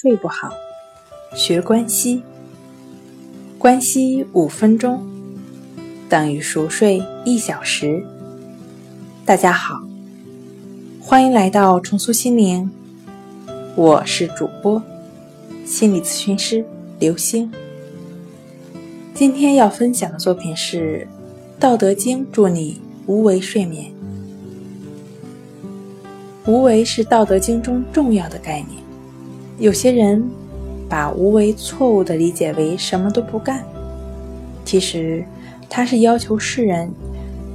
睡不好，学关西。关西五分钟等于熟睡一小时。大家好，欢迎来到重塑心灵，我是主播心理咨询师刘星。今天要分享的作品是《道德经》，祝你无为睡眠。无为是《道德经》中重要的概念。有些人把无为错误的理解为什么都不干，其实他是要求世人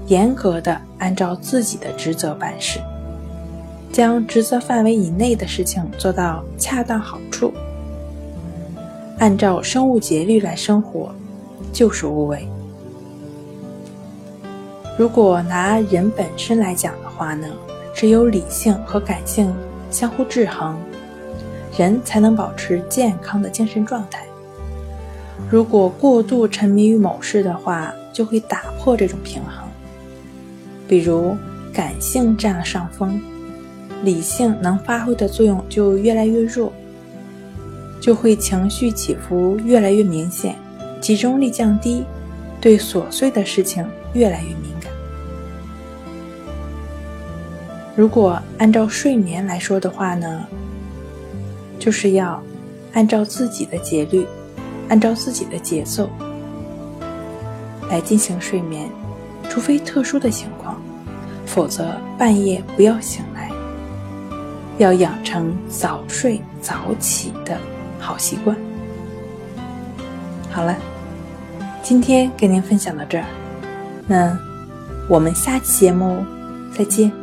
严格的按照自己的职责办事，将职责范围以内的事情做到恰当好处，按照生物节律来生活，就是无为。如果拿人本身来讲的话呢，只有理性和感性相互制衡。人才能保持健康的精神状态。如果过度沉迷于某事的话，就会打破这种平衡。比如，感性占了上风，理性能发挥的作用就越来越弱，就会情绪起伏越来越明显，集中力降低，对琐碎的事情越来越敏感。如果按照睡眠来说的话呢？就是要按照自己的节律，按照自己的节奏来进行睡眠，除非特殊的情况，否则半夜不要醒来，要养成早睡早起的好习惯。好了，今天跟您分享到这儿，那我们下期节目再见。